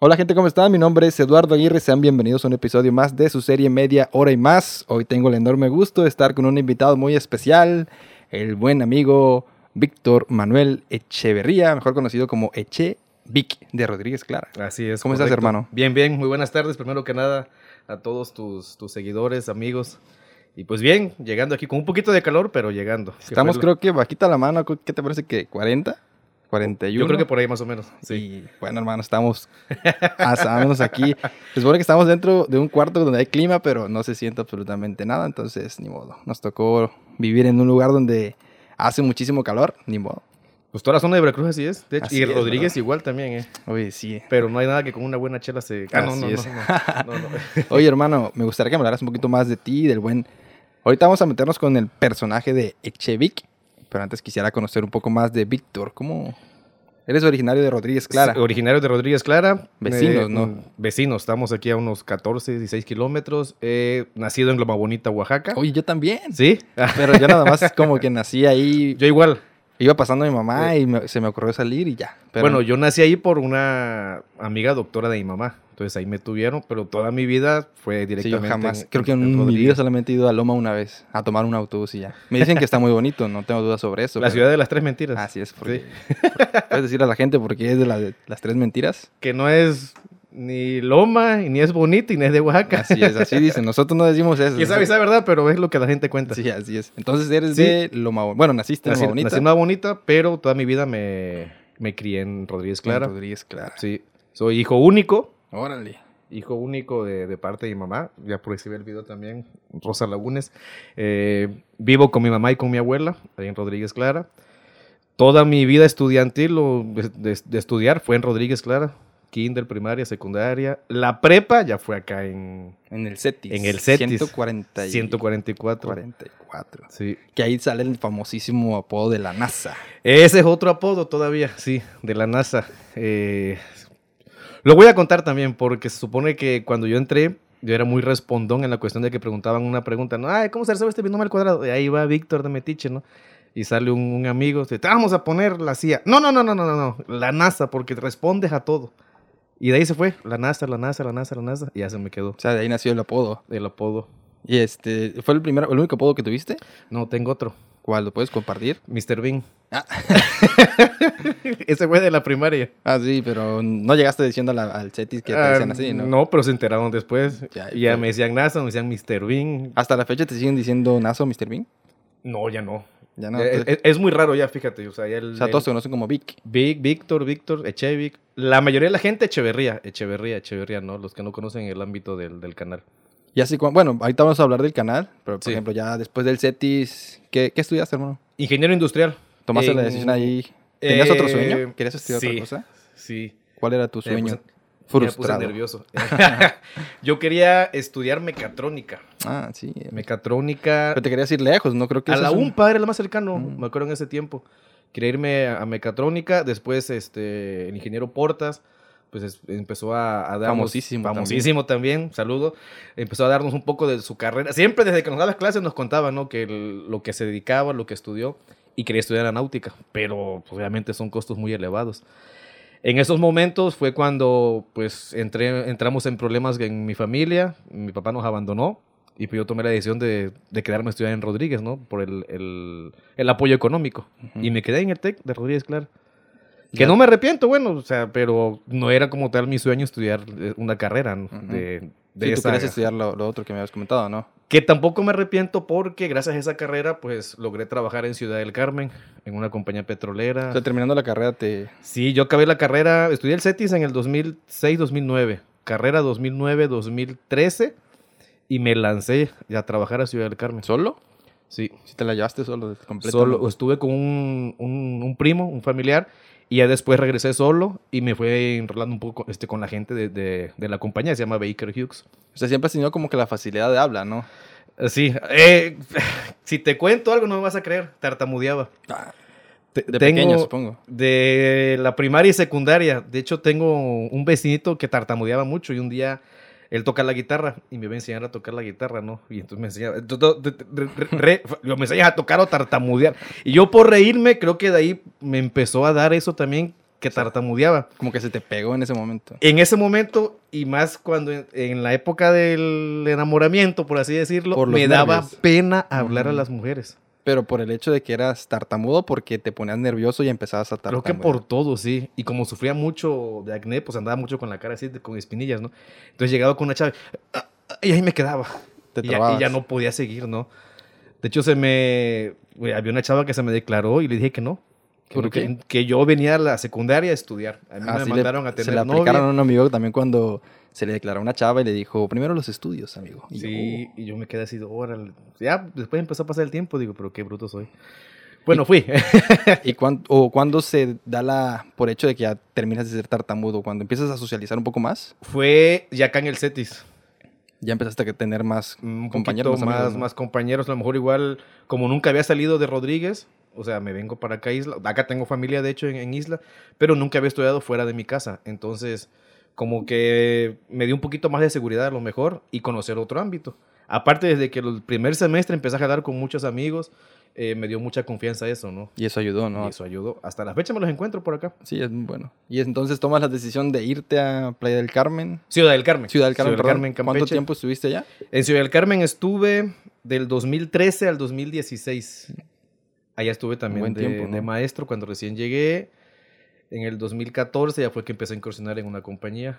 Hola gente, ¿cómo están? Mi nombre es Eduardo Aguirre, sean bienvenidos a un episodio más de su serie Media Hora y Más. Hoy tengo el enorme gusto de estar con un invitado muy especial, el buen amigo Víctor Manuel Echeverría, mejor conocido como Eche Vic de Rodríguez Clara. Así es. ¿Cómo estás, hermano? Bien, bien, muy buenas tardes. Primero que nada, a todos tus, tus seguidores, amigos. Y pues bien, llegando aquí con un poquito de calor, pero llegando. Estamos creo que bajita la mano, ¿qué te parece que 40? 41. Yo creo que por ahí más o menos. Sí. Y bueno, hermano, estamos hasta menos aquí. Se supone que estamos dentro de un cuarto donde hay clima, pero no se siente absolutamente nada, entonces ni modo. Nos tocó vivir en un lugar donde hace muchísimo calor, ni modo. Pues toda la zona de Veracruz así es. De hecho, Así y es, Rodríguez ¿verdad? igual también, ¿eh? Oye, sí. Pero no hay nada que con una buena chela se... Ah, no, no, no, no, no. Oye, hermano, me gustaría que me hablaras un poquito más de ti, del buen... Ahorita vamos a meternos con el personaje de Echevic, pero antes quisiera conocer un poco más de Víctor. ¿Cómo...? Eres originario de Rodríguez Clara. Sí, Originario de Rodríguez Clara. Vecinos, Eh, ¿no? mm, Vecinos, estamos aquí a unos 14, 16 kilómetros. Eh, nacido en Loma Bonita, Oaxaca. Oye, yo también. ¿Sí? Pero yo nada más como que nací ahí, Yo igual. Iba pasando mi mamá y me- se me ocurrió salir y ya. Pero Bueno, yo nací ahí por una amiga doctora de mi mamá. Entonces ahí me tuvieron, pero toda mi vida fue sí, directamente. yo jamás, en- creo que en, en mi vida solamente he ido a Loma una vez, a tomar un autobús y ya. Me dicen que está muy bonito, no tengo dudas sobre eso. La pero- ciudad de las tres mentiras. Así es, porque, puedes decir a la gente porque es de, la- de las tres mentiras. Que no es ni Loma, y ni es bonita, y ni es de Oaxaca. Así es, así dicen. Nosotros no decimos eso. Esa verdad, pero es lo que la gente cuenta. Sí, así es. Entonces eres Sí. de Loma Bonita. Bueno, naciste en Loma Bonita. nací en Loma Bonita, pero toda mi vida me, me crié en Rodríguez Clara. En Rodríguez Clara. Sí. Soy hijo único. Órale. Hijo único de, de parte de mi mamá. Ya por ahí el video también. Rosa Lagunes. Eh, vivo con mi mamá y con mi abuela, ahí en Rodríguez Clara. Toda mi vida estudiantil o de, de- de estudiar fue en Rodríguez Clara. Kinder, primaria, secundaria. La prepa ya fue acá en En el CETIS. En el CETIS. 140 y- 144. 44. Sí. Que ahí sale el famosísimo apodo de la NASA. Ese es otro apodo todavía, sí, de la NASA. Eh, lo voy a contar también porque se supone que cuando yo entré, yo era muy respondón en la cuestión de que preguntaban una pregunta, ¿no? Ay, ¿cómo se resuelve este binomio al cuadrado? Y ahí va Víctor de Metiche, ¿no? Y sale un, un amigo, te "Te vamos a poner la CIA. No, no, no, no, no, no, no, la NASA, porque respondes a todo. Y de ahí se fue, la NASA, la NASA, la NASA, la NASA, y ya se me quedó O sea, de ahí nació el apodo. el apodo. Y este, ¿fue el primer, el único apodo que tuviste? No, tengo otro, ¿Cuál? ¿Lo puedes compartir? Mr. Bean. Ah. Ese fue de la primaria. Ah, sí, pero no llegaste diciendo la- al CETIS que te Ah, decían así, ¿no? pero se enteraron después. Ya, Ya, pues. me decían NASA, me decían Mr. Bean. ¿Hasta la fecha te siguen diciendo Naso, Mr. Bean? No, ya no. Ya no. Eh, es, es muy raro ya, fíjate. O sea, ya el, o sea, el- todos se conocen como Vic. Vic, Víctor, Víctor, Echevic. La mayoría de la gente, Echeverría. Echeverría, Echeverría, ¿no? Los que no conocen el ámbito del, del canal. Y así, bueno, ahorita vamos a hablar del canal, pero por Sí. ejemplo, ya después del CETIS, ¿qué, qué estudiaste, hermano? Ingeniero industrial. ¿Tomaste la decisión ahí? ¿Tenías Eh, otro sueño? ¿Querías estudiar sí, otra cosa? Sí. ¿Cuál era tu sueño? Ya me puse Frustrado. nervioso. Yo quería estudiar mecatrónica. Ah, sí. Mecatrónica. Pero te querías ir lejos, ¿no? Creo que A la un- UMPA era la más cercano, Mm. me acuerdo en ese tiempo. Quería irme a, a mecatrónica, después este, el ingeniero Portas, pues es- empezó a, a darnos... Famosísimo Famosísimo también. saludo. Empezó a darnos un poco de su carrera. Siempre desde que nos daba las clases nos contaba, ¿no? Que el- lo que se dedicaba, lo que estudió, y quería estudiar la náutica, pero pues, obviamente son costos muy elevados. En esos momentos fue cuando pues entré, entramos en problemas en mi familia, mi papá nos abandonó y pues yo tomé la decisión de, de quedarme a estudiar en Rodríguez, ¿no? Por el, el- el apoyo económico. Ujú. Y me quedé en el TEC de Rodríguez, claro. Que Ya. no me arrepiento, bueno, o sea, pero no era como tal mi sueño estudiar eh, una carrera ¿no? Ujú. de, de Sí, tú querías estudiar lo, lo otro que me habías comentado, ¿no? Que tampoco me arrepiento porque gracias a esa carrera pues logré trabajar en Ciudad del Carmen, en una compañía petrolera. O sea, terminando la carrera te... Sí, yo acabé la carrera, estudié el CETIS en el 2006-2009, carrera 2009-2013 y me lancé a trabajar a Ciudad del Carmen. ¿Solo? Sí, Si te la llevaste solo, completo. solo estuve con un, un- un primo, un familiar, y ya después regresé solo y me fue enrolando un poco este, con la gente de, de- de la compañía, se llama Baker Hughes. O sea, siempre has tenido como que la facilidad de habla, ¿no? Eh, Sí, eh, si te cuento algo no me vas a creer, tartamudeaba. Te- De tengo- pequeño, supongo. De la primaria y secundaria. De hecho, tengo un vecinito que tartamudeaba mucho y un día él toca la guitarra y me va a enseñar a tocar la guitarra, ¿no? Y entonces me enseñaba, me enseñas a tocar o tartamudear. Y yo por reírme, creo que de ahí me empezó a dar eso también que tartamudeaba. Como que se te pegó en ese momento. En ese momento, y más cuando en, en la época del enamoramiento, por así decirlo, Por me daba pena hablar a las mujeres. Pero por el hecho de que eras tartamudo, porque te ponías nervioso y empezabas a Creo tartamudear. que por todo, sí. Y como sufría mucho de acné, pues andaba mucho con la cara así, con espinillas, ¿no? Entonces llegaba con una chava ah, ah, y ahí me quedaba. Te y, ya, y ya no podía seguir, ¿no? De hecho, se me... había una chava que se me declaró y le dije que no. Que, que- que yo venía a la secundaria a estudiar. A mí Así me le- mandaron a Se tener le novia. aplicaron a un amigo también cuando se le declaró a una chava y le dijo, primero los estudios, amigo. Y yo, Sí, "Oh". y yo me quedé así, órale. Ya, después empezó a pasar el tiempo, digo, pero qué bruto soy. Bueno, fui. ¿Y cuán- o cuándo se da la, por hecho de que ya terminas de ser tartamudo? Cuando empiezas a socializar un poco más, Fue ya acá en el CETIS. ya empezaste a tener más un compañeros. más, amigos, ¿no? más compañeros. A lo mejor igual, como nunca había salido de Rodríguez, o sea, me vengo para acá a Isla. Acá tengo familia, de hecho, en, en Isla, pero nunca había estudiado fuera de mi casa. Entonces, como que me dio un poquito más de seguridad a lo mejor y conocer otro ámbito. Aparte, desde que el primer semestre empecé a jalar con muchos amigos, eh, me dio mucha confianza eso, ¿no? Y eso ayudó, ¿no? Y eso ayudó. Hasta la fecha me los encuentro por acá. Sí, es bueno. Y entonces tomas la decisión de irte a Playa del Carmen. Ciudad del Carmen. Ciudad del Carmen, perdón. ¿Cuánto Campeche. tiempo estuviste allá? En Ciudad del Carmen estuve del 2013 al 2016. Allá estuve también de, tiempo, ¿no? de maestro cuando recién llegué. En el 2014 ya fue que empecé a incursionar en una compañía.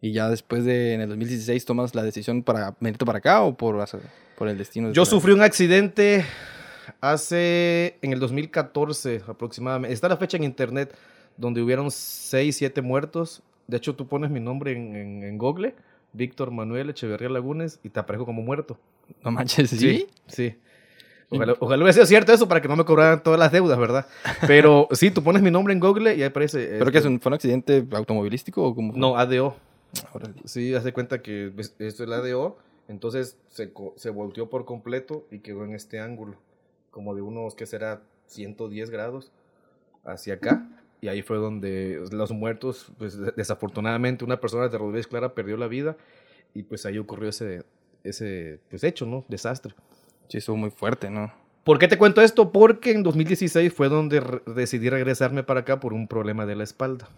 Y ya después de, en el 2016, tomas la decisión para venirte para acá o por, por el destino. de Yo sufrí un accidente hace, en el 2014 aproximadamente. Está la fecha en internet donde hubieron 6, 7 muertos. De hecho, tú pones mi nombre en, en, en Google, Víctor Manuel Echeverría Lagunes, y te aparezco como muerto. No manches, ¿sí? Sí. Ojalá, ojalá hubiera sido cierto eso para que no me cobraran todas las deudas, ¿verdad? Pero sí, tú pones mi nombre en Google y ahí aparece. ¿Pero este, que es un, fue un accidente automovilístico o cómo fue? No, ADO. Órale. Sí, hace cuenta que esto es el ADO. Entonces se, se volteó por completo y quedó en este ángulo. Como de unos, ¿qué será? 110 grados hacia acá. Y ahí fue donde los muertos, pues de- desafortunadamente una persona de Rodríguez Clara perdió la vida. Y pues ahí ocurrió ese, ese pues, hecho, ¿no? Desastre. Sí, estuvo muy fuerte, ¿no? ¿Por qué te cuento esto? Porque en 2016 fue donde re- decidí regresarme para acá por un problema de la espalda.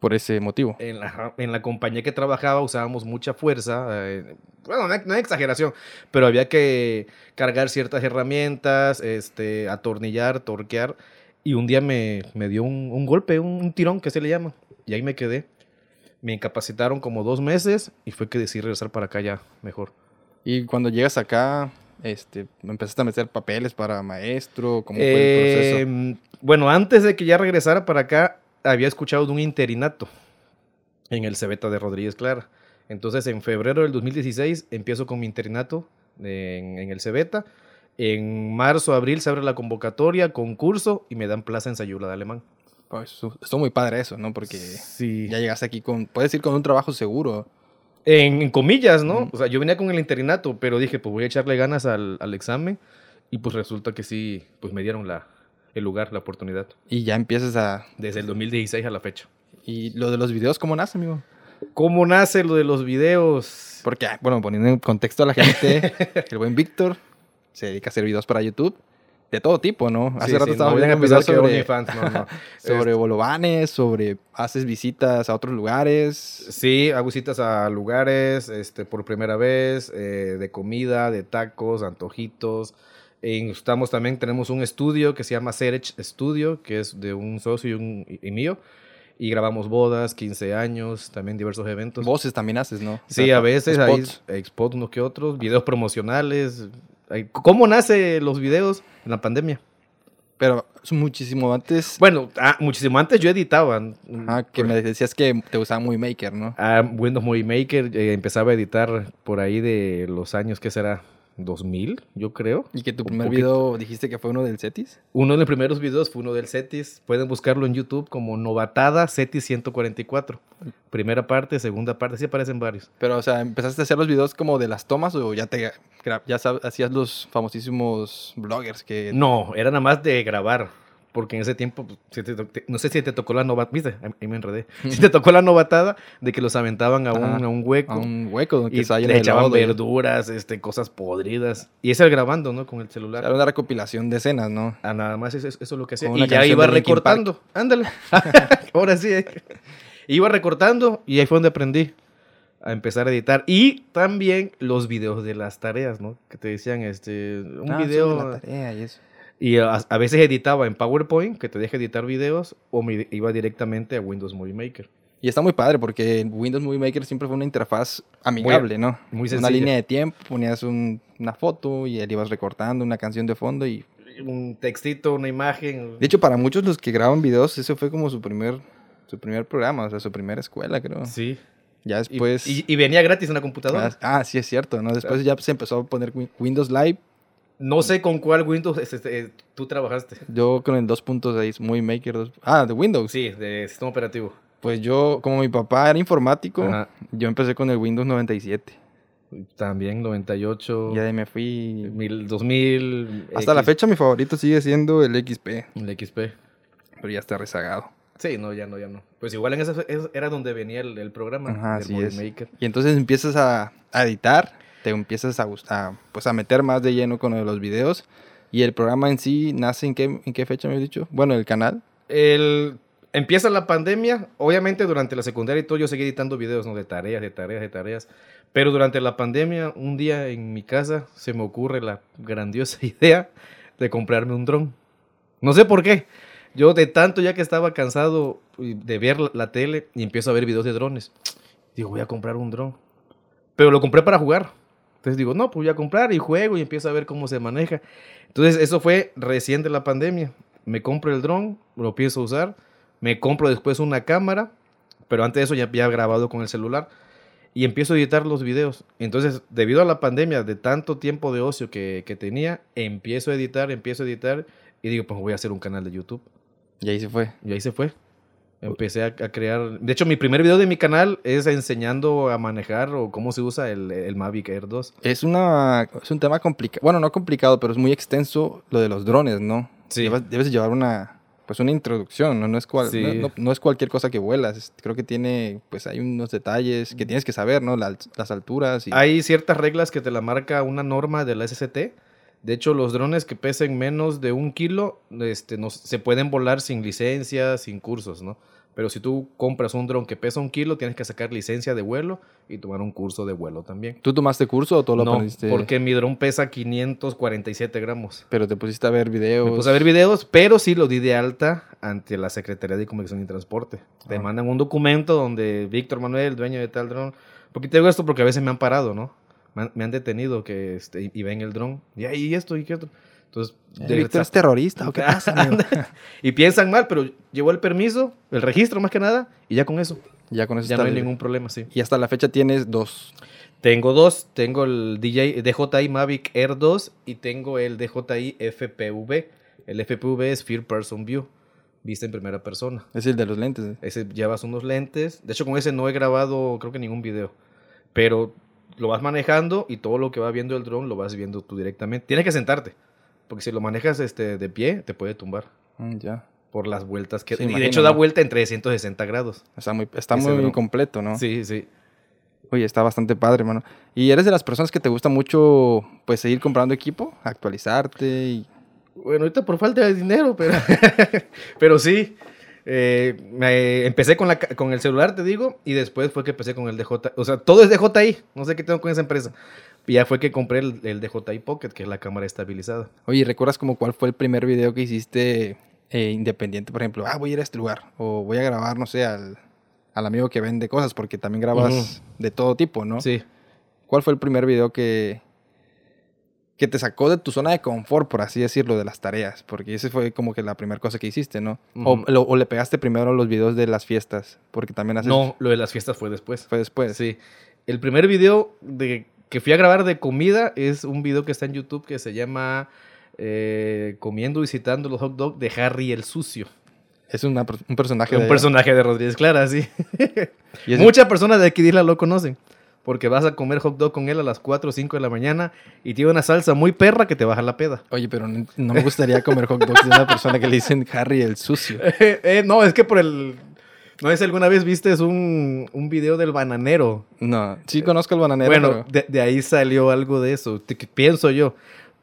Por ese motivo. En la, en la compañía que trabajaba usábamos mucha fuerza. eh, bueno, no hay, no hay exageración, pero había que cargar ciertas herramientas, este, atornillar, torquear. Y un día me, me dio un, un golpe, un, un tirón que se le llama. Y ahí me quedé. Me incapacitaron como dos meses y fue que decidí regresar para acá ya mejor. Y cuando llegas acá, este, empezaste a meter papeles para maestro, ¿cómo fue el proceso? Eh, bueno, antes de que ya regresara para acá, había escuchado de un interinato en el Cebeta de Rodríguez Clara. Entonces, en febrero del 2016 empiezo con mi interinato en, en el Cebeta. En marzo, abril se abre la convocatoria, concurso y me dan plaza en Sayula de Alemán. Pues, estuvo muy padre eso, ¿no? Porque Sí. ya llegaste aquí con, puedes ir con un trabajo seguro. En, en comillas, ¿no? O sea, yo venía con el interinato, pero dije, pues voy a echarle ganas al, al examen. Y pues resulta que sí, pues me dieron la, el lugar, la oportunidad. Y ya empiezas a... Desde el 2016 a la fecha. ¿Y lo de los videos cómo nace, amigo? ¿Cómo nace lo de los videos? Porque, ah, bueno, poniendo en contexto a la gente, el buen Víctor se dedica a hacer videos para YouTube de todo tipo, ¿no? Hace Sí, rato sí, estaba no viendo un sobre, OnlyFans, no, no. sobre bolovanes, sobre haces visitas a otros lugares. Sí, hago citas a lugares este, por primera vez, eh, de comida, de tacos, antojitos. E estamos también, tenemos un estudio que se llama Serech Studio, que es de un socio y, un, y mío. Y grabamos bodas, 15 años, también diversos eventos. Voces también haces, ¿no? O Sí, sea, a veces hay spots. spots unos que otros, videos promocionales. ¿Cómo nace los videos en la pandemia? Pero muchísimo antes. Bueno, ah, muchísimo antes yo editaba. Ah, que me decías que te usaba muy Maker, ¿no? Ah, Windows Movie Maker eh, empezaba a editar por ahí de los años, ¿qué será? 2000, yo creo. Y que tu primer video dijiste que fue uno del Cetis. Uno de los primeros videos fue uno del Cetis. Pueden buscarlo en YouTube como Novatada Cetis 144. Primera parte, segunda parte, sí aparecen varios. Pero, o sea, ¿empezaste a hacer los videos como de las tomas o ya te ya hacías los famosísimos bloggers que... No, era nada más de grabar. Porque en ese tiempo, pues, si te to- te- no sé si te tocó la novatada, viste, ahí me enredé, si te tocó la novatada de que los aventaban a un, a un hueco. A un hueco que y le de echaban verduras, este, cosas podridas. Y ese grabando, ¿no? Con el celular. Era una recopilación de escenas, ¿no? Ah, nada más eso, eso es lo que hacía. Y ya iba de recortando. Ándale. Ahora sí. eh. Iba recortando y ahí fue donde aprendí a empezar a editar. Y también los videos de las tareas, ¿no? Que te decían, este, un Ah, sí, video. la tarea y eso. Y a, a veces editaba en PowerPoint, que te deja editar videos, o me iba directamente a Windows Movie Maker. Y está muy padre porque Windows Movie Maker siempre fue una interfaz amigable, ¿no? muy Una sencilla. línea de tiempo, ponías un- una foto y ahí ibas recortando una canción de fondo y... Un textito, una imagen. De hecho, para muchos los que graban videos, ese fue como su primer, su primer programa, o sea, su primera escuela, creo. Sí. Ya después... y- y venía gratis en la computadora. Ah, sí, es cierto, ¿no? Después ya se empezó a poner Win- Windows Live, No sé con cuál Windows este, este, tú trabajaste. yo con el 2.6 Movie Maker 2... Ah, de Windows. Sí, de sistema operativo. Pues yo, como mi papá era informático, Ajá. yo empecé con el Windows 97. También 98, Ya de me fui... mil- 2000. Hasta la fecha mi favorito sigue siendo el XP, El XP. pero ya está rezagado. Sí, no, ya no, ya no. Pues igual en esa es- era donde venía el, el programa Ajá, del así es. Maker. Y entonces empiezas a, a editar, te empiezas a, a, pues a meter más de lleno con los videos. Y el programa en sí nace en qué, en qué fecha me has dicho? Bueno, el canal. El, empieza la pandemia. Obviamente durante la secundaria y todo yo seguí editando videos, ¿no? De tareas, de tareas, de tareas. Pero durante la pandemia, un día en mi casa se me ocurre la grandiosa idea de comprarme un dron. No sé por qué. Yo de tanto ya que estaba cansado de ver la tele y empiezo a ver videos de drones. Digo, voy a comprar un dron. Pero lo compré para jugar. Entonces digo, no, pues voy a comprar y juego y empiezo a ver cómo se maneja. Entonces eso fue recién de la pandemia. Me compro el dron, lo a usar. Me compro después una cámara, pero antes de eso ya había grabado con el celular. Y empiezo a editar los videos. Entonces, debido a la pandemia, de tanto tiempo de ocio que, que tenía, empiezo a editar, empiezo a editar. Y digo, pues voy a hacer un canal de YouTube. Y ahí se fue. Y ahí se fue. Empecé a, a crear. De hecho, mi primer video de mi canal es enseñando a manejar o cómo se usa el, el Mavic Air 2. Es, una, es un tema complicado. Bueno, no complicado, pero es muy extenso lo de los drones, ¿no? Sí. Debes, debes llevar una, pues una introducción, ¿no? No es, cual, Sí. no, no- no es cualquier cosa que vuelas. creo que tiene, pues hay unos detalles que tienes que saber, ¿no? La- las alturas y... Hay ciertas reglas que te la marca una norma de la SCT. De hecho, los drones que pesen menos de un kilo este, no, se pueden volar sin licencia, sin cursos, ¿no? Pero si tú compras un dron que pesa un kilo, tienes que sacar licencia de vuelo y tomar un curso de vuelo también. ¿Tú tomaste curso o tú lo No, aprendiste? porque mi dron pesa 547 gramos. Pero te pusiste a ver videos. Me puse a ver videos, pero sí lo di de alta ante la Secretaría de Comunicación y Transporte. Te Ah. mandan un documento donde Víctor Manuel, dueño de tal dron. ¿Por qué te digo esto? Porque a veces me han parado, ¿no? Me han, me han detenido que, este, y ven el dron. Y ahí esto y qué otro. Entonces, Eh, de- Víctor es terrorista o qué pasa? y piensan mal, pero llevó el permiso, el registro más que nada, y ya con eso. ya con eso Ya no hay libre. ningún problema, sí. Y hasta la fecha tienes dos. Tengo dos. Tengo el DJ, DJI Mavic Air 2 y tengo el DJI FPV. El FPV es First Person View, vista en primera persona. Es el de los lentes. ¿eh? Ese llevas unos lentes. De hecho, con ese no he grabado, creo que ningún video. Pero lo vas manejando y todo lo que va viendo el dron lo vas viendo tú directamente. Tienes que sentarte. Porque si lo manejas este, de pie, te puede tumbar Mm, ya. por las vueltas que... Sí, y de hecho da vuelta en 360 grados. Está muy, está muy dron. completo, ¿no? Sí, sí. Oye, está bastante padre, hermano. ¿Y eres de las personas que te gusta mucho, pues, seguir comprando equipo? Actualizarte y... Bueno, ahorita por falta de dinero, pero, pero sí. Eh, me- empecé con, la, con el celular, te digo, y después fue que empecé con el DJ. O sea, todo es DJI. No sé qué tengo con esa empresa. Y ya fue que compré el, el DJI Pocket, que es la cámara estabilizada. Oye, ¿recuerdas como cuál fue el primer video que hiciste eh, independiente? Por ejemplo, ah, voy a ir a este lugar. O voy a grabar, no sé, al, al amigo que vende cosas, porque también grabas de todo tipo, ¿no? Sí. ¿Cuál fue el primer video que, que te sacó de tu zona de confort, por así decirlo, de las tareas? Porque ese fue como que la primera cosa que hiciste, ¿no? O- Ujú. lo- o, le pegaste primero los videos de las fiestas, porque también haces... No, lo de las fiestas fue después. Fue después. Sí. El primer video de, que fui a grabar de comida es un video que está en YouTube que se llama eh, Comiendo y citando los hot dogs de Harry el Sucio. Es una un personaje Un de... personaje de Rodríguez Clara, sí. Muchas personas de aquí de Isla lo conocen. Porque vas a comer hot dog con él a las 4 o 5 de la mañana y tiene una salsa muy perra que te baja la peda. Oye, pero no, no me gustaría comer hot dogs de una persona que le dicen Harry el sucio. Eh, no, es que por el... No sé si alguna vez viste un, un video del bananero. No, sí conozco el bananero. Bueno, pero- de, de ahí salió algo de eso, te- pienso yo.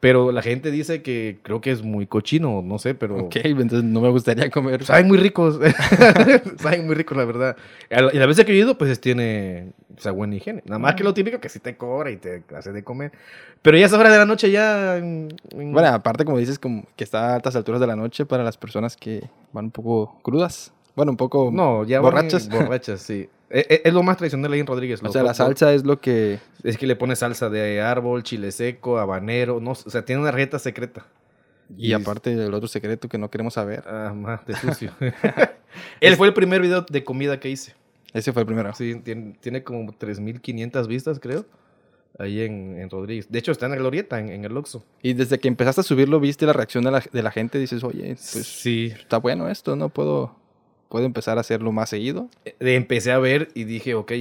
Pero la gente dice que creo que es muy cochino, no sé, pero... Ok, entonces no me gustaría comer. Saben muy ricos. Saben muy ricos, la verdad. Y la vez que he ido, pues tiene o sea, buena higiene. Nada más que lo típico que sí te cobra y te hace de comer. Pero ya a esa hora de la noche ya... Bueno, aparte, como dices, como que está a altas alturas de la noche para las personas que van un poco crudas. Bueno, un poco no, ya borrachas. Borrachas, sí. E- e- Es, lo más tradicional ahí en Rodríguez. o sea, la salsa es lo que... Es que le pone salsa de árbol, chile seco, habanero. No, o sea, tiene una receta secreta. Y aparte el otro secreto que no queremos saber. Ah, más de sucio. Él fue el primer video de comida que hice. Ese fue el primero. Sí, tiene, tiene como 3.500 vistas, creo. Ahí en, en Rodríguez. De hecho, está en la Glorieta, en, en el Oxxo. Y desde que empezaste a subirlo, viste la reacción de la, de la gente. Dices, oye, pues sí. está bueno esto, ¿no? Puedo, puedo empezar a hacerlo más seguido. Eh, Empecé a ver y dije, ok,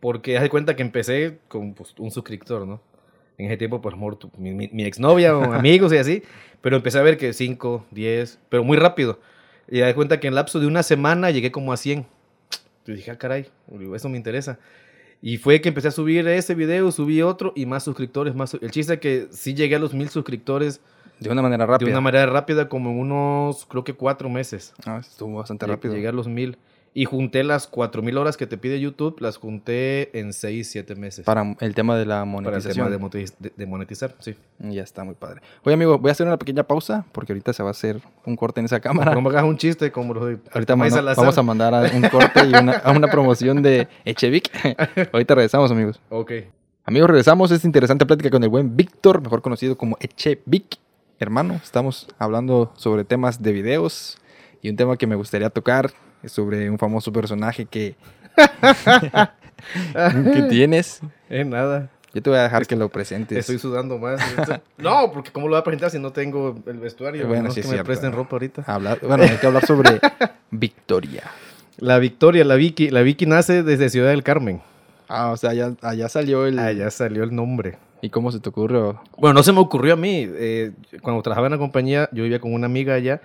porque haz de cuenta que empecé con pues, un suscriptor, ¿no? En ese tiempo, pues, muerto, mi, mi, mi exnovia o amigos y así. Pero empecé a ver que 5, 10, pero muy rápido. Y haz de cuenta que en lapso de una semana llegué como a 100. Y dije, ah, caray, eso me interesa. Y fue que empecé a subir ese video, subí otro y más suscriptores. más El chiste es que sí llegué a los mil suscriptores De una manera rápida. de una manera rápida, como en unos, creo que cuatro meses. Ah, estuvo bastante rápido. Llegué a los mil. Y junté las cuatro mil horas que te pide YouTube, las junté en seis, siete meses. Para el tema de la Para el monetización. tema de, monetiz- de- de monetizar, sí. Ya está muy padre. Oye, amigo, voy a hacer una pequeña pausa porque ahorita se va a hacer un corte en esa cámara. No me hagas un chiste como los de Ahorita vamos a mandar a un corte y una, a una promoción de Echevic. ahorita regresamos, amigos. Ok. Amigos, regresamos esta interesante plática con el buen Víctor, mejor conocido como Echevic. Hermano, estamos hablando sobre temas de videos y un tema que me gustaría tocar es sobre un famoso personaje que, que tienes. Eh, nada. Yo te voy a dejar que lo presentes. Estoy sudando más. no, porque ¿cómo lo voy a presentar si no tengo el vestuario? Bueno, No es sí que es me cierto. presten ropa ahorita. Hablar, bueno, hay que hablar sobre Victoria. La Victoria, la Vicky. La Vicky nace desde Ciudad del Carmen. Ah, o sea, ya, allá salió el... Ya salió el nombre. ¿Y cómo se te ocurrió? Bueno, no se me ocurrió a mí. eh, cuando trabajaba en la compañía, yo vivía con una amiga allá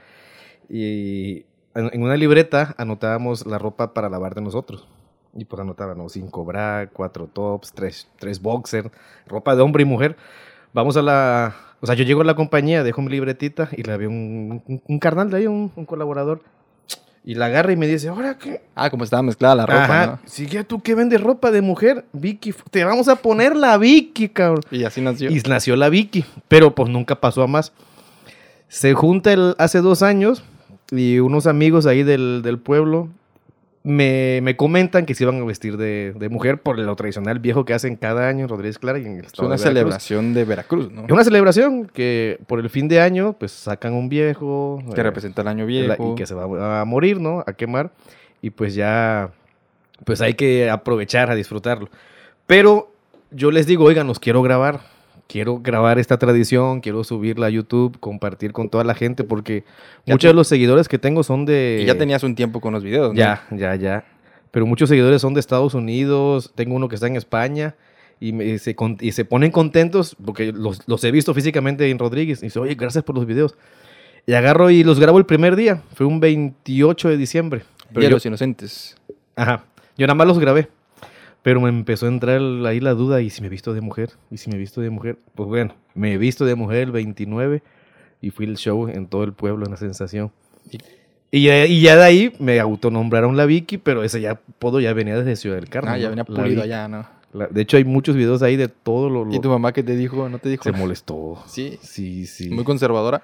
y en, una libreta anotábamos la ropa para lavar de nosotros. Y pues anotábamos cinco bra, cuatro tops, tres, tres boxer, ropa de hombre y mujer. Vamos a la... O sea, yo llego a la compañía, dejo mi libretita y la veo un, carnal de ahí, un colaborador. Y la agarra y me dice, ¿ahora qué? Ah, como estaba mezclada la ropa, Ajá. ¿no? Si ya tú que vendes ropa de mujer, Vicky, te vamos a poner la Vicky, cabrón. Y así nació. Y nació la Vicky, pero pues nunca pasó a más. Se junta el, hace dos años y unos amigos ahí del, del pueblo me, me comentan que se iban a vestir de, de mujer por lo tradicional viejo que hacen cada año en Rodríguez Clara y en el Es estado una de Veracruz. celebración de Veracruz, ¿no? Es una celebración que por el fin de año pues sacan un viejo Que eh, representa el año la- viejo. y que se va a morir, ¿no? A quemar. Y pues ya, pues hay que aprovechar a disfrutarlo. Pero yo les digo, oigan, los quiero grabar. Quiero grabar esta tradición, quiero subirla a YouTube, compartir con toda la gente, porque Ya muchos te- de los seguidores que tengo son de... Y ya tenías un tiempo con los videos, ¿no? Ya, ya, ya. Pero muchos seguidores son de Estados Unidos, tengo uno que está en España, y, me- se, con- y se ponen contentos, porque los, los he visto físicamente en Rodríguez, y dice, oye, gracias por los videos. Y agarro y los grabo el primer día, fue un 28 de diciembre. Pero Pero yo, los inocentes. ajá, yo nada más los grabé. Pero me empezó a entrar ahí la duda, ¿y si me he visto de mujer? ¿Y si me he visto de mujer? Pues bueno, me he visto de mujer el 29 y fui el show en todo el pueblo, una sensación. Y- ya, y ya de ahí me autonombraron la Vicky, pero ese ya puedo ya venía desde Ciudad del Carmen. Ah, ya venía pulido allá, ¿no? La- de hecho, hay muchos videos ahí de todo lo... lo- ¿Y tu mamá qué te dijo? ¿No te dijo? se molestó. Sí, Sí, sí. muy conservadora.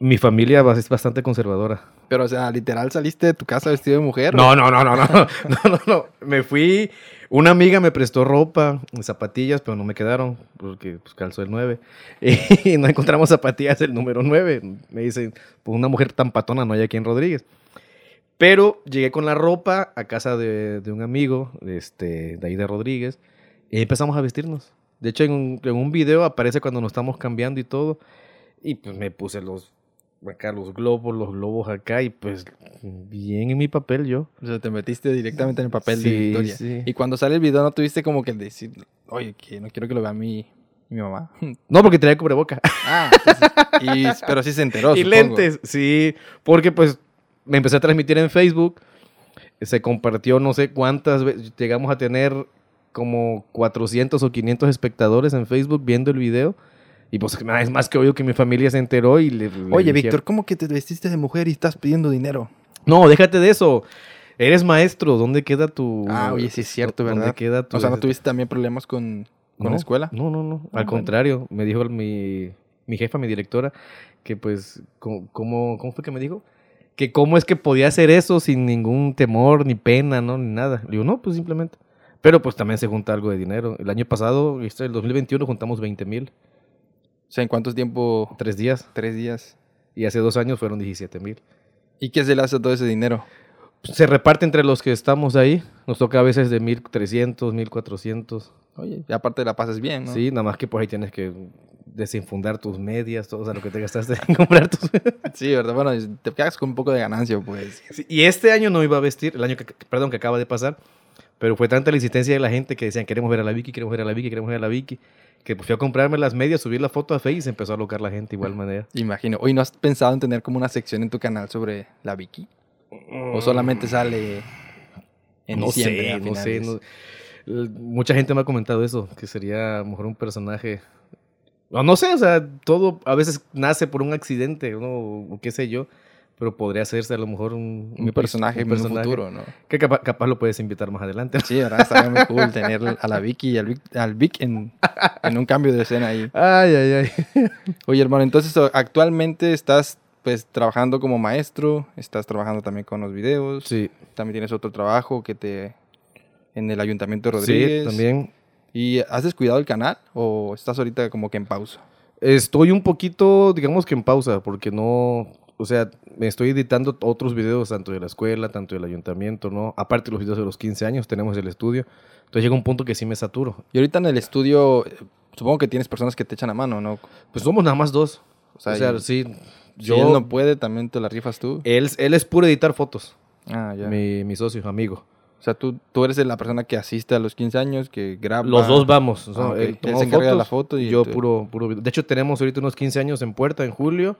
Mi familia es bastante conservadora. Pero, o sea, literal saliste de tu casa vestido de mujer. No, no, no, no, no, no, no, no. Me fui, una amiga me prestó ropa, zapatillas, pero no me quedaron porque pues, calzó el 9. Y no encontramos zapatillas del número 9. Me dicen, pues una mujer tan patona no hay aquí en Rodríguez. Pero llegué con la ropa a casa de, de un amigo este, de ahí de Rodríguez y empezamos a vestirnos. De hecho, en un, en un video aparece cuando nos estamos cambiando y todo. Y pues me puse los acá los globos, los globos acá y pues bien en mi papel yo. O sea, te metiste directamente en el papel de Sí, Victoria. sí. Y cuando sale el video, ¿no tuviste como que decir, oye, que no quiero que lo vea mi, mi mamá? No, porque tenía cubreboca. ah, entonces- y, pero sí se enteró, y supongo. lentes, sí, porque pues me empecé a transmitir en Facebook, se compartió no sé cuántas veces, llegamos a tener como 400 o 500 espectadores en Facebook viendo el video. Y pues es más que obvio que mi familia se enteró y le... le Oye, Víctor, ¿cómo que te vestiste de mujer y estás pidiendo dinero? No, déjate de eso. Eres maestro, ¿dónde queda tu... Ah, oye, sí es cierto, ¿Dónde ¿verdad? queda tu... O sea, ¿no tuviste también problemas con, con No, la escuela? No, no, no. Ah, Al bueno. contrario, me dijo mi, mi jefa, mi directora, que pues, ¿cómo, cómo, cómo fue que me dijo? Que cómo es que podía hacer eso sin ningún temor, ni pena, ¿no? Ni nada. Le digo, no, pues simplemente. Pero pues también se junta algo de dinero. El año pasado, este, el 2021, juntamos 20 mil. O sea, ¿en cuánto tiempo? Tres días. Tres días. Y hace dos años fueron 17 mil. ¿Y qué se le hace a todo ese dinero? Se reparte entre los que estamos ahí. Nos toca a veces de 1300, 1400. Oye, y aparte la pasas bien, ¿no? Sí, nada más que pues ahí tienes que desinfundar tus medias, todo o sea, lo que te gastaste en comprar tus Sí, ¿verdad? Bueno, te quedas con un poco de ganancia, pues. Sí, y este año no iba a vestir, el año que, perdón, que acaba de pasar, pero fue tanta la insistencia de la gente que decían, queremos ver a la Vicky, queremos ver a la Vicky, queremos ver a la Vicky, que fui a comprarme las medias, subir la foto a Facebook y se empezó a alocar la gente de igual manera. Imagino. Oye, ¿no has pensado en tener como una sección en tu canal sobre la Vicky? ¿O solamente sale en no diciembre? sé, a no sé. no- Mucha gente me ha comentado eso, que sería a lo mejor un personaje... No, no sé, o sea, todo a veces nace por un accidente, ¿no? o qué sé yo, pero podría hacerse a lo mejor un, Un personaje un en un futuro, ¿no? Que capaz, capaz lo puedes invitar más adelante. Sí, ¿verdad? Estaría muy cool tener a la Vicky y al Vic, al Vic en, en un cambio de escena ahí. Ay, ay, ay. Oye, hermano, entonces actualmente estás pues trabajando como maestro, estás trabajando también con los videos, Sí, también tienes otro trabajo que te en el Ayuntamiento de Rodríguez. sí, también. ¿Y has descuidado el canal o estás ahorita como que en pausa? Estoy un poquito, digamos que en pausa, porque no, o sea, me estoy editando otros videos, tanto de la escuela, tanto del ayuntamiento, ¿no? Aparte de los videos de los 15 años, tenemos el estudio. Entonces llega un punto que sí me saturo. Y ahorita en el estudio, eh, supongo que tienes personas que te echan a mano, ¿no? Pues somos nada más dos. O sea, O sea, y- sí, Yo, si él no puede, también te la rifas tú. él, él es puro editar fotos, Ah, ya. mi, mi socio, amigo. O sea, tú, tú eres la persona que asiste a los 15 años, que graba. Los dos vamos. o sea, Ah, ok. él Él se encarga de la fotos, foto y yo tú- puro, puro video. De hecho, tenemos ahorita unos 15 años en puerta en julio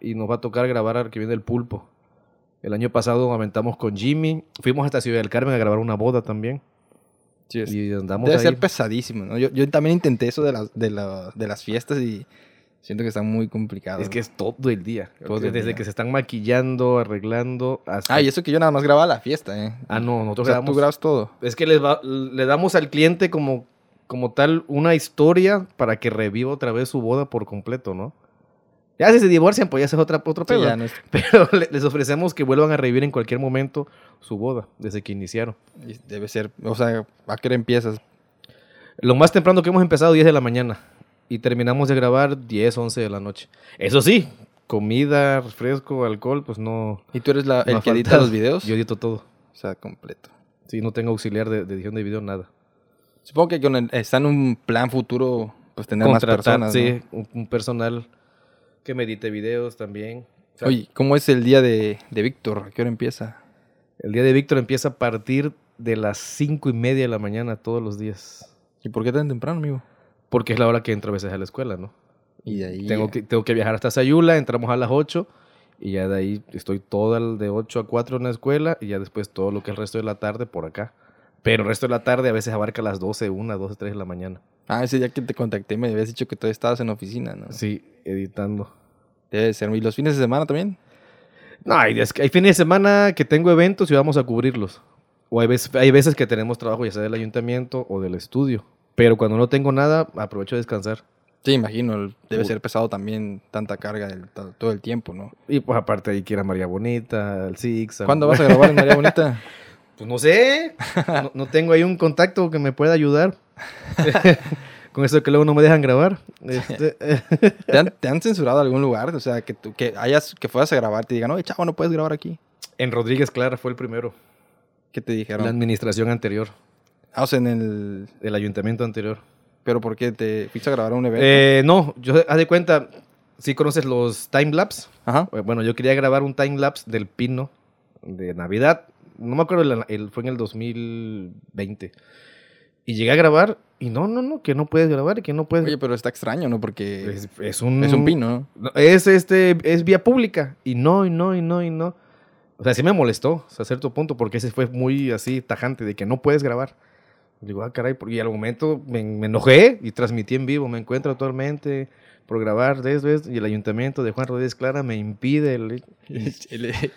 y nos va a tocar grabar al que viene el pulpo. El año pasado aventamos con Jimmy. Fuimos hasta Ciudad del Carmen a grabar una boda también. Sí, es- Y andamos Debe ahí. ser pesadísimo, ¿no? Yo, yo también intenté eso de las, de, la- de las fiestas y siento que está muy complicado. Es que es todo el día. Todo el Desde día. que se están maquillando, arreglando, hasta... Ah, y eso que yo nada más grababa la fiesta, ¿eh? Ah, no, O nosotros sea, grabamos... tú grabas todo. Es que les va- le damos al cliente como, como tal una historia para que reviva otra vez su boda por completo, ¿no? Ya si se divorcian, pues ya es otra, otro Sí, pedo. ya no es- Pero le- les ofrecemos que vuelvan a revivir en cualquier momento su boda, desde que iniciaron. y debe ser, o sea, ¿a qué hora empiezas? Lo más temprano que hemos empezado, 10 de la mañana. Y terminamos de grabar 10, 11 de la noche. Eso sí, comida, refresco, alcohol, pues no... ¿Y tú eres la, no el que edita los videos? Yo edito todo. O sea, completo. Sí, no tengo auxiliar de, de edición de video, nada. Supongo que con el- está en un plan futuro, pues tener más personas, ¿no? Sí, un, un personal que me edite videos también. O sea, Oye, ¿cómo es el día de, de Víctor? ¿A qué hora empieza? El día de Víctor empieza a partir de las 5 y media de la mañana todos los días. ¿Y por qué tan temprano, amigo? Porque es la hora que entro a veces a la escuela, ¿no? Y de ahí... Tengo que, tengo que viajar hasta Sayula, entramos a las 8 y ya de ahí estoy todo el de 8 a 4 en la escuela y ya después todo lo que es el resto de la tarde por acá. Pero el resto de la tarde a veces abarca las 12, 1, 12, 3 de la mañana. Ah, ese día que te contacté me habías dicho que todavía estabas en la oficina, ¿no? Sí, editando. Debe ser. ¿Y los fines de semana también? No, hay, días que- hay fines de semana que tengo eventos y vamos a cubrirlos. O hay veces, hay veces que tenemos trabajo ya sea del ayuntamiento o del estudio. Pero cuando no tengo nada, aprovecho a descansar. Sí, imagino. el- Debe ser pesado también tanta carga todo el tiempo, ¿no? Y pues aparte hay que ir a María Bonita, al Six. ¿Cuándo vas a grabar en María Bonita? Pues no sé. No, no tengo ahí un contacto que me pueda ayudar. Con eso que luego no me dejan grabar. Este, ¿Te han, te han censurado algún lugar? O sea, que tú que hayas, que fueras a grabar, te digan, oye, chavo, no puedes grabar aquí. en Rodríguez Clara fue el primero. ¿Qué te dijeron? La administración anterior. Ah, o sea, en el... El ayuntamiento anterior. ¿Pero por qué? ¿Te fuiste a grabar un evento? Eh, no, yo haz de cuenta, ¿Sí conoces los timelapse? Ajá. Eh, Bueno, yo quería grabar un timelapse del pino de Navidad. No me acuerdo, el, el- fue en el 2020. Y llegué a grabar y no, no, no, que no puedes grabar y que no puedes... Oye, pero está extraño, ¿no? Porque es, es un... es un pino, ¿no? No, Es este, es vía pública. Y no, y no, y no, y no. O sea, sí me molestó hasta cierto punto, porque ese fue muy así tajante de que no puedes grabar. Digo, ah, caray, y al momento me, me enojé y transmití en vivo. Me encuentro actualmente por grabar de eso, y el ayuntamiento de Juan Rodríguez Clara me impide. el-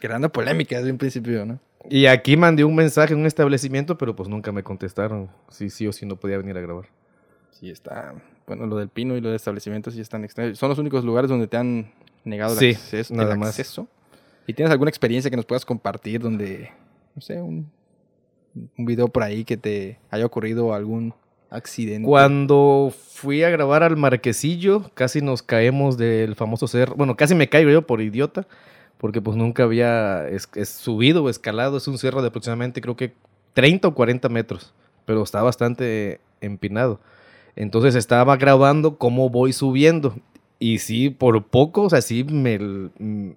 Creando polémica desde un principio, ¿no? Y aquí mandé un mensaje en un establecimiento, pero pues nunca me contestaron si sí o si no podía venir a grabar. Sí, está. Bueno, lo del pino y lo de establecimientos sí están extraños. Son los únicos lugares donde te han negado el, Sí, acceso, nada el más. acceso. ¿Y tienes alguna experiencia que nos puedas compartir donde, no sé, un, un video por ahí que te haya ocurrido algún accidente? Cuando fui a grabar al Marquesillo, casi nos caemos del famoso cerro. Bueno, casi me caigo yo por idiota, porque pues nunca había es- es subido o escalado. Es un cerro de aproximadamente creo que 30 o 40 metros, pero está bastante empinado. Entonces estaba grabando cómo voy subiendo. Y sí, por poco, o sea, sí me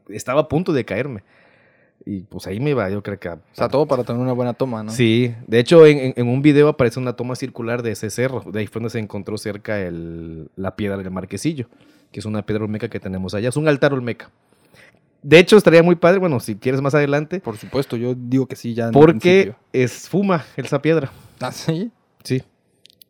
estaba a punto de caerme. Y pues ahí me iba, yo creo que a- O sea, todo para tener una buena toma, ¿no? Sí, de hecho en un video aparece una toma circular de ese cerro, de ahí fue donde se encontró cerca el- la piedra del marquesillo, que es una piedra olmeca que tenemos allá, es un altar olmeca. De hecho estaría muy padre, bueno, si quieres más adelante, Por supuesto, yo digo que sí ya. porque es fuma esa piedra. Ah, sí, Sí,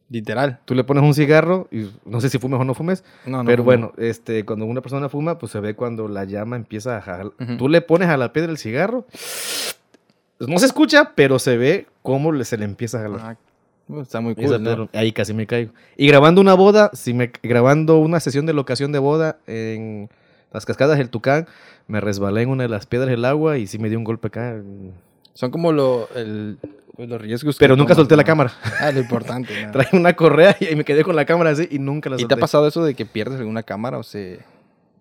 literal. tú le pones un cigarro y no sé si fumes o no fumes, No, no, pero no. bueno, este, cuando una persona fuma, pues se ve cuando la llama empieza a jalar. Tú le pones a la piedra el cigarro, no se escucha, pero se ve cómo se le empieza a jalar. Ah, uh, está muy cool, Ahí casi me caigo. Y grabando una boda, si me, grabando una sesión de locación de boda en las cascadas del Tucán, me resbalé en una de las piedras del agua y sí me dio un golpe acá. Son como lo, el- los riesgos. Pero nunca tomas, solté la ¿no? cámara. Ah, lo importante. ¿no? Traje una correa y me quedé con la cámara así y nunca la ¿Y te solté. ha pasado eso de que pierdes alguna cámara o se,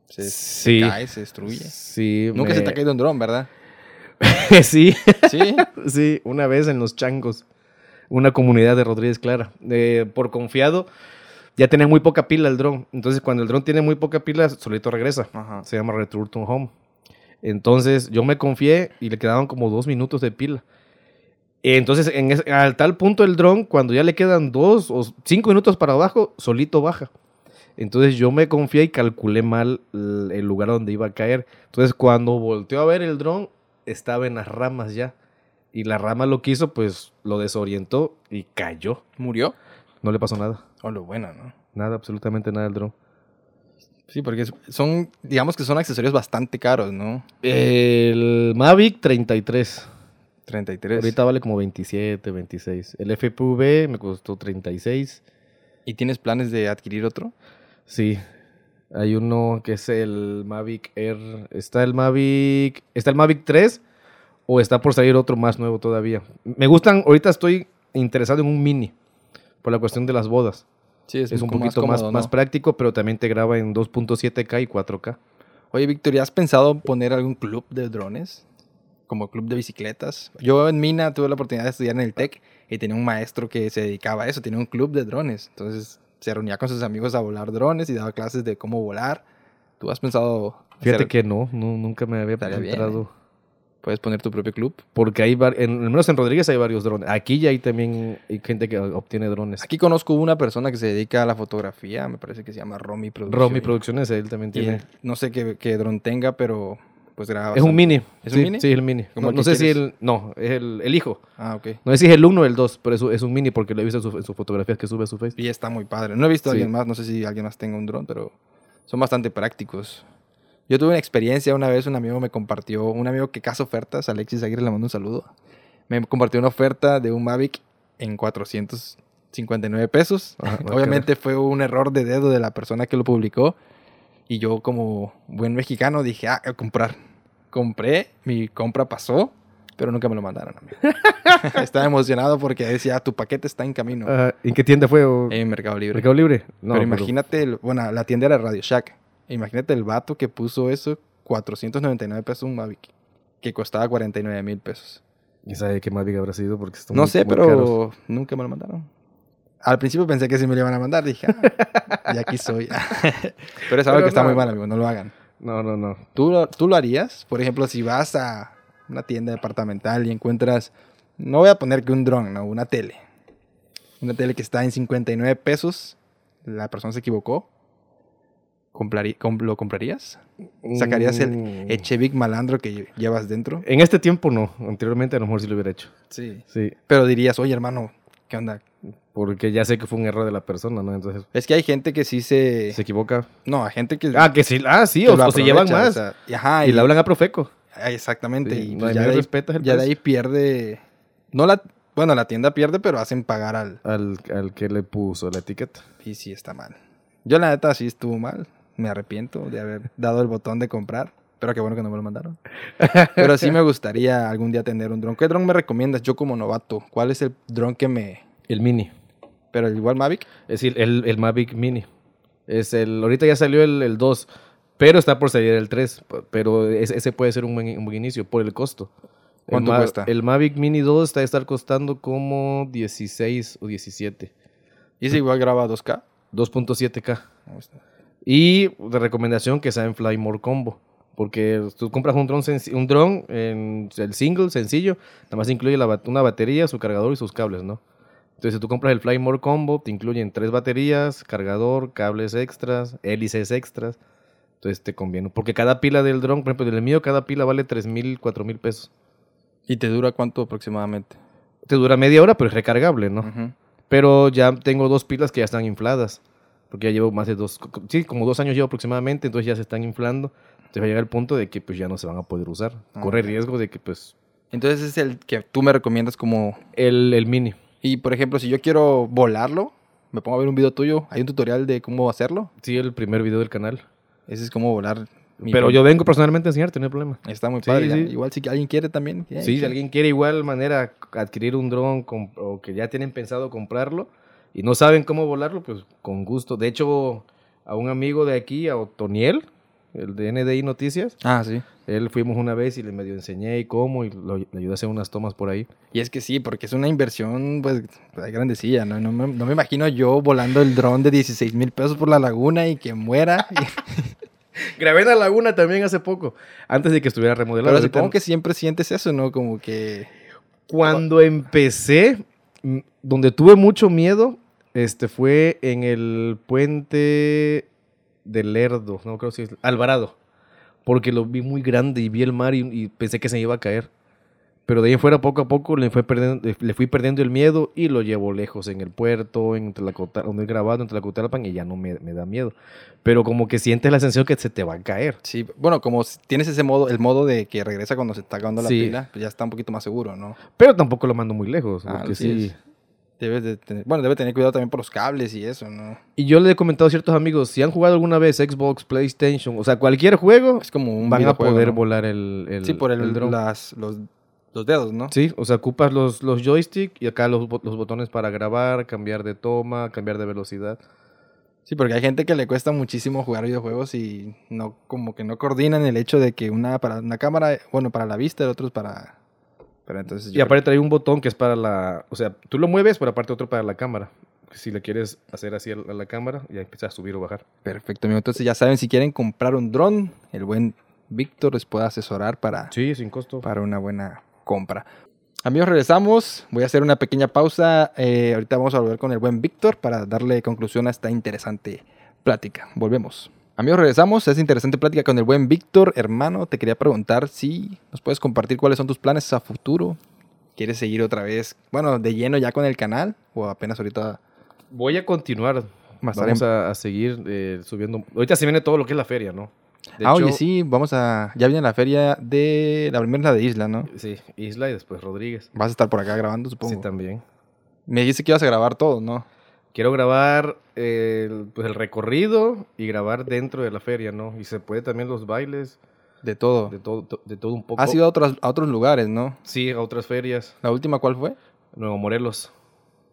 se, se Sí. cae, se destruye? Sí. Nunca me- se te ha caído un dron, ¿verdad? sí, Sí. sí, una vez en Los Changos, una comunidad de Rodríguez Clara. Eh, por confiado, ya tenía muy poca pila el dron. Entonces, cuando el dron tiene muy poca pila, solito regresa. Ajá. se llama Return to Home. Entonces yo me confié y le quedaban como dos minutos de pila. Entonces, en al tal punto el dron, cuando ya le quedan dos o cinco minutos para abajo, solito baja. Entonces yo me confié y calculé mal el lugar donde iba a caer. Entonces cuando volteó a ver el dron, estaba en las ramas ya. Y la rama lo que hizo, pues lo desorientó y cayó. ¿Murió? No le pasó nada. O lo bueno, ¿no? Nada, absolutamente nada al dron. Sí, porque son, digamos que son accesorios bastante caros, ¿no? El Mavic 33. 33. Ahorita vale como 27, 26. El FPV me costó 36. ¿Y tienes planes de adquirir otro? Sí. Hay uno que es el Mavic Air. Está el Mavic. Está el Mavic 3. O está por salir otro más nuevo todavía. Me gustan. Ahorita estoy interesado en un mini. Por la cuestión de las bodas. Sí, Es, un poquito más, cómodo, más ¿no? práctico, pero también te graba en 2.7K y 4K. Oye, Víctor, ¿ya has pensado poner algún club de drones? Como club de bicicletas. Yo en Mina tuve la oportunidad de estudiar en el TEC y tenía un maestro que se dedicaba a eso, tenía un club de drones. Entonces se reunía con sus amigos a volar drones y daba clases de cómo volar. ¿Tú has pensado Fíjate hacer- que no, no nunca me había entrado. Puedes poner tu propio club? Porque hay, en, al menos en Rodríguez hay varios drones. Aquí ya hay también hay gente que obtiene drones. Aquí conozco una persona que se dedica a la fotografía, me parece que se llama Romy Productions. Romy Producciones, él también tiene. no sé qué, qué dron tenga, pero pues graba. Es un mini. ¿Es un Sí, mini? Sí, el mini. ¿Cómo No, el no que sé si el. No, es el, el hijo. Ah, ok. No sé si es el 1 o el 2, pero es, un- es un mini porque lo he visto en, su- en sus fotografías que sube a su Facebook. Y está muy padre. No he visto a alguien más, no sé si alguien más tenga un dron, pero son bastante prácticos. Yo tuve una experiencia una vez, un amigo me compartió, un amigo que caza ofertas, Alexis Aguirre le mando un saludo. Me compartió una oferta de un Mavic en 459 pesos. Ah, Obviamente fue un error de dedo de la persona que lo publicó. Y yo como buen mexicano dije, ah, a comprar. Compré, mi compra pasó, pero nunca me lo mandaron a mí. Estaba emocionado porque decía, tu paquete está en camino. Ajá, ¿En qué tienda fue? o- En Mercado Libre. ¿Mercado Libre? No, pero imagínate, el- bueno, la tienda era Radio Shack. Imagínate el vato que puso eso, 499 pesos un Mavic, que costaba 49 mil pesos. ¿Y sabe qué Mavic habrá sido? Porque están No muy- sé, muy pero caros. nunca me lo mandaron. Al principio pensé que sí me lo iban a mandar. Dije, ah, y aquí soy. Pero es algo Pero que está no. muy mal, amigo. No lo hagan. No, no, no. ¿Tú, lo- ¿Tú lo harías? Por ejemplo, si vas a una tienda departamental y encuentras, no voy a poner que un dron, no, una tele. Una tele que está en 59 pesos, la persona se equivocó. ¿Comprarí- com- ¿Lo comprarías? ¿Sacarías el Mm. Echevic malandro que lle- llevas dentro? En este tiempo no. Anteriormente a lo mejor sí lo hubiera hecho. Sí. Sí. Pero dirías, oye hermano, ¿qué onda? Porque ya sé que fue un error de la persona, ¿no? Entonces, Es que hay gente que sí se... se equivoca. No, hay gente que... Ah, que sí. Ah, sí. O, se llevan más. o sea, y, ajá, y le hablan a Profeco. Ah, Exactamente. Sí, y pues ya, de ahí, respetas el ya de ahí pierde. No la. Bueno, la tienda pierde, pero hacen pagar al. Al, al que le puso la etiqueta. Y sí está mal. Yo, la neta, sí estuvo mal. Me arrepiento de haber dado el botón de comprar. Pero qué bueno que no me lo mandaron. Pero sí me gustaría algún día tener un dron. ¿Qué dron me recomiendas yo como novato? ¿Cuál es el dron que me. El Mini. Pero igual Mavic? Es decir, el, el Mavic Mini. Es el, ahorita ya salió el, el 2, pero está por salir el 3. p- Pero ese, puede ser un buen, un buen inicio por el costo. El ¿Cuánto Ma- cuesta? El Mavic Mini 2 está a estar costando como 16 o 17. ¿Y ese igual graba 2K? 2.7K. Y de recomendación que sea en Fly More Combo. Porque tú compras un dron, un dron en el single, sencillo, nada más incluye la una batería, su cargador y sus cables, ¿no? Entonces, si tú compras el Fly More Combo, te incluyen tres baterías, cargador, cables extras, hélices extras. Entonces te conviene. Porque cada pila del dron, por ejemplo, del mío, cada pila vale 3 mil, 4 mil pesos. ¿Y te dura cuánto aproximadamente? Te dura media hora, pero es recargable, ¿no? Pero ya tengo dos pilas que ya están infladas. Porque ya llevo más de dos, sí, como dos años llevo aproximadamente, entonces ya se están inflando. Entonces va a llegar el punto de que pues ya no se van a poder usar. Corre Ok. riesgo de que pues Entonces es el que tú me recomiendas como el, el mini. Y por ejemplo, si yo quiero volarlo, me pongo a ver un video tuyo, hay un tutorial de cómo hacerlo. Sí, el primer video del canal. Ese es cómo volar. Pero yo vengo personalmente a enseñarte, no hay problema. Está muy Sí, padre. ya. sí. Igual si alguien quiere también. Sí, si alguien quiere igual manera adquirir un dron o que ya tienen pensado comprarlo y no saben cómo volarlo, pues con gusto. De hecho, a un amigo de aquí, a Otoniel, el de NDI Noticias, Ah, sí. él fuimos una vez y le medio enseñé y cómo y lo- le ayudé a hacer unas tomas por ahí. Y es que sí, porque es una inversión, pues, grandecilla, ¿no? No me, no me imagino yo volando el dron de 16 mil pesos por la laguna y que muera. Grabé en la laguna también hace poco, antes de que estuviera remodelado. Pero supongo que siempre sientes eso, ¿no? Como que... Cuando empecé, donde tuve mucho miedo, este fue en el puente del Lerdo, no creo si es Alvarado, porque lo vi muy grande y vi el mar y, y pensé que se me iba a caer. Pero de ahí en fuera, poco a poco, le, fue perdiendo, le fui perdiendo el miedo y lo llevo lejos en el puerto, en Tlacotal, donde he grabado, en Tlacotalpan, y ya no me, me da miedo. Pero como que sientes la sensación que se te va a caer. Sí, bueno, como tienes ese modo, el modo de que regresa cuando se está acabando la Sí. pila, pues ya está un poquito más seguro, ¿no? Pero tampoco lo mando muy lejos, Ah, porque así sí... es. Debes de tener, bueno, debe tener cuidado también por los cables y eso, ¿no? Y yo le he comentado a ciertos amigos, si han jugado alguna vez Xbox, PlayStation, o sea, cualquier juego, Es como un van a poder ¿no? volar el, el Sí, por el, dron. las, los, los dedos, ¿no? Sí, o sea, ocupas los, los joystick y acá los, los botones para grabar, cambiar de toma, cambiar de velocidad. Sí, porque hay gente que le cuesta muchísimo jugar videojuegos y no, como que no coordinan el hecho de que una para una cámara, bueno, para la vista, el otro es para. Pero entonces Y aparte trae un botón que es para la... O sea, tú lo mueves, pero aparte otro para la cámara. Si le quieres hacer así a la cámara, ya empiezas a subir o bajar. Perfecto, amigo. Entonces ya saben, si quieren comprar un dron, el buen Víctor les puede asesorar para, Sí, sin costo. para una buena compra. Amigos, regresamos. Voy a hacer una pequeña pausa. Eh, ahorita vamos a volver con el buen Víctor para darle conclusión a esta interesante plática. Volvemos. Amigos, regresamos esta interesante plática con el buen Víctor. Hermano, te quería preguntar si nos puedes compartir cuáles son tus planes a futuro. ¿Quieres seguir otra vez, bueno, de lleno ya con el canal? ¿O apenas ahorita Voy a continuar. más? Vamos a, a seguir eh, subiendo. Ahorita se viene todo lo que es la feria, ¿no? De ah, hecho- oye, sí, vamos a... Ya viene la feria de... La primera es la de Isla, ¿no? Sí, Isla y después Rodríguez. Vas a estar por acá grabando, supongo. Sí, también. Me dijiste que ibas a grabar todo, ¿no? Quiero grabar el, pues, el recorrido y grabar dentro de la feria, ¿no? Y se puede también los bailes, De todo. de todo, to- de todo un poco. Has ido a otros, a otros lugares, ¿no? Sí, a otras ferias. ¿La última cuál fue? Nuevo Morelos,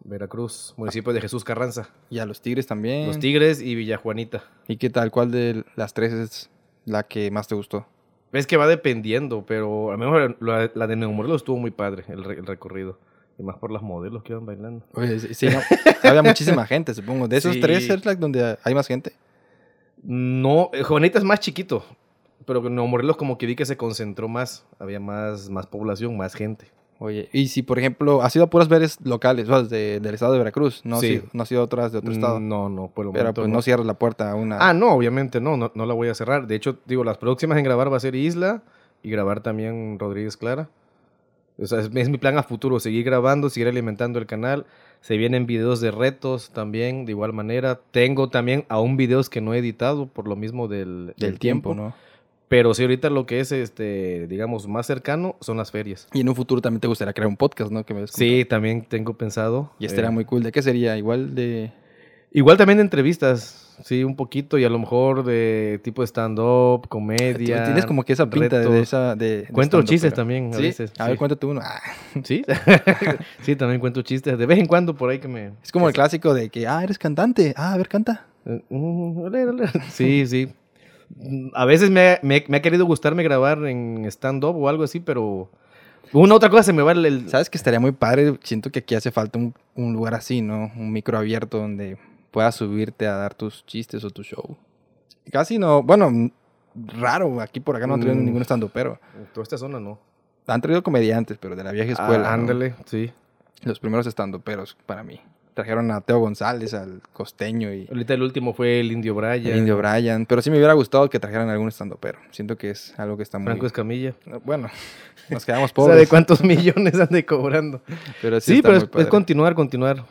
Veracruz, municipio de Jesús Carranza. Y a los Tigres también. Los Tigres y Villajuanita. ¿Y qué tal? ¿Cuál de las tres es la que más te gustó? Es que va dependiendo, pero a lo mejor la, la de Nuevo Morelos estuvo muy padre, el, re- el recorrido. Y más por las modelos que iban bailando. Oye, sí, sí, no, había muchísima gente, supongo. De esos Sí. tres, es la donde hay más gente. No, eh, Juanita es más chiquito. Pero en Morelos como que vi que se concentró más. Había más, más población, más gente. Oye, y si por ejemplo, has ido a puras veres locales, o sea, de- del estado de Veracruz, no, Sí. ido- no has ido a otras de otro estado. No, no, por el Pero momento pues no. cierres la puerta a una. Ah, no, obviamente no, no, no la voy a cerrar. De hecho, digo, las próximas en grabar va a ser Isla y grabar también Rodríguez Clara. O sea, es, es mi plan a futuro, seguir grabando, seguir alimentando el canal. Se vienen videos de retos también, de igual manera. Tengo también aún videos que no he editado por lo mismo del, del tiempo, ¿no? Pero sí, ahorita lo que es, este, digamos, más cercano son las ferias. Y en un futuro también te gustaría crear un podcast, ¿no? Que me Sí, también tengo pensado. Y estaría eh, muy cool. ¿De qué sería? Igual de... Igual también de entrevistas, sí, un poquito, y a lo mejor de tipo stand-up, comedia. Tienes como que esa pinta de, esa... De, de Cuento chistes pero- también a ¿Sí? veces. A ver, sí. cuéntate uno. Ah, Sí, sí, también cuento chistes. De vez en cuando por ahí que me... es como el clásico de que, ah, eres cantante. Ah, a ver, canta. Eh, mm. Sí, sí. A veces me, ha- me- me ha querido gustarme grabar en stand-up o algo así, pero una otra cosa se me va el- ¿Sabes que estaría muy padre? Siento que aquí hace falta un, un lugar así, ¿no? Un micro abierto donde puedas subirte a dar tus chistes o tu show. Casi no, bueno, raro, aquí por acá no han traído Mm. ningún stand pero Toda esta zona no. Han traído comediantes, pero de la vieja escuela. Ah, ¿no? ándale, sí. Los primeros stand peros para mí. Trajeron a Teo González, al costeño y Ahorita el último fue el Indio Bryan. el Indio Bryan. Pero sí me hubiera gustado que trajeran algún stand pero Siento que es algo que está muy... Franco Escamilla. Bueno, nos quedamos ¿Sabe pobres. cuántos millones ande cobrando? Pero sí, pero es, continuar, continuar.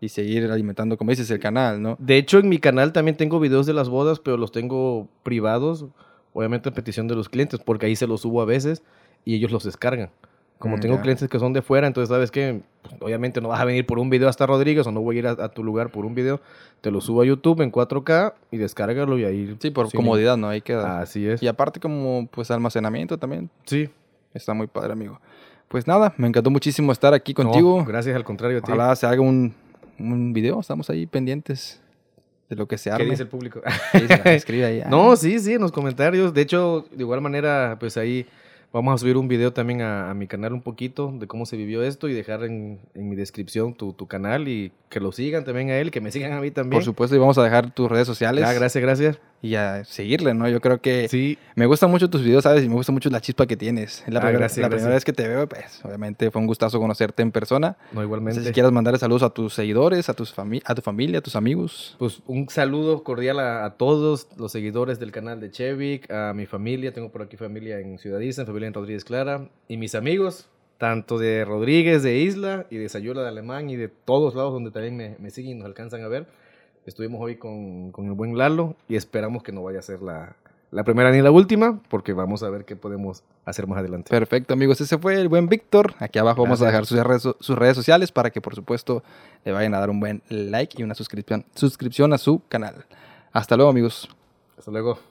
Y seguir alimentando, como dices, el canal, ¿no? De hecho, en mi canal también tengo videos de las bodas, pero los tengo privados, obviamente a petición de los clientes, porque ahí se los subo a veces y ellos los descargan. Como Mm, tengo ya. clientes que son de fuera, entonces sabes que obviamente no vas a venir por un video hasta Rodríguez o no voy a ir a, a tu lugar por un video, te lo subo a YouTube en 4K y descárgalo y ahí. Sí, por sin- comodidad, ¿no? Ahí queda. Así es. Y aparte como, pues, almacenamiento también. Sí. Está muy padre, amigo. Pues nada, me encantó muchísimo estar aquí No, contigo. gracias, al contrario. Ojalá se haga un, un video. Estamos ahí pendientes de lo que se ¿Qué arme. dice el público? ¿Qué? Escribe ahí. No, Ah, sí, sí, en los comentarios. De hecho, de igual manera, pues ahí vamos a subir un video también a, a mi canal un poquito de cómo se vivió esto y dejar en, en mi descripción tu, tu canal y que lo sigan también a él, que me sigan a mí también. Por supuesto, y vamos a dejar tus redes sociales. Ah, gracias, gracias. Y a seguirle, ¿no? Yo creo que Sí, me gustan mucho tus videos, ¿sabes? Y me gusta mucho la chispa que tienes. Es la, Ah, primera, gracias, la gracias. primera vez que te veo, pues, obviamente fue un gustazo conocerte en persona. no No igualmente. sé si quieras mandarle saludos a tus seguidores, a, tus fami- a tu familia, a tus amigos. Pues un saludo cordial a, a todos los seguidores del canal de Chevik, a mi familia, tengo por aquí familia en Ciudad Isla, familia en Rodríguez Clara, y mis amigos, tanto de Rodríguez, de Isla, y de Sayula de Alemán, y de todos lados donde también me, me siguen y nos alcanzan a ver. Estuvimos hoy con, con el buen Lalo y esperamos que no vaya a ser la, la primera ni la última, porque vamos a ver qué podemos hacer más adelante. Perfecto, amigos. Ese fue el buen Víctor. Aquí abajo vamos a dejar sus redes, sus redes sociales para que, por supuesto, le vayan a dar un buen like y una suscripción, suscripción a su canal. Hasta luego, amigos. Hasta luego.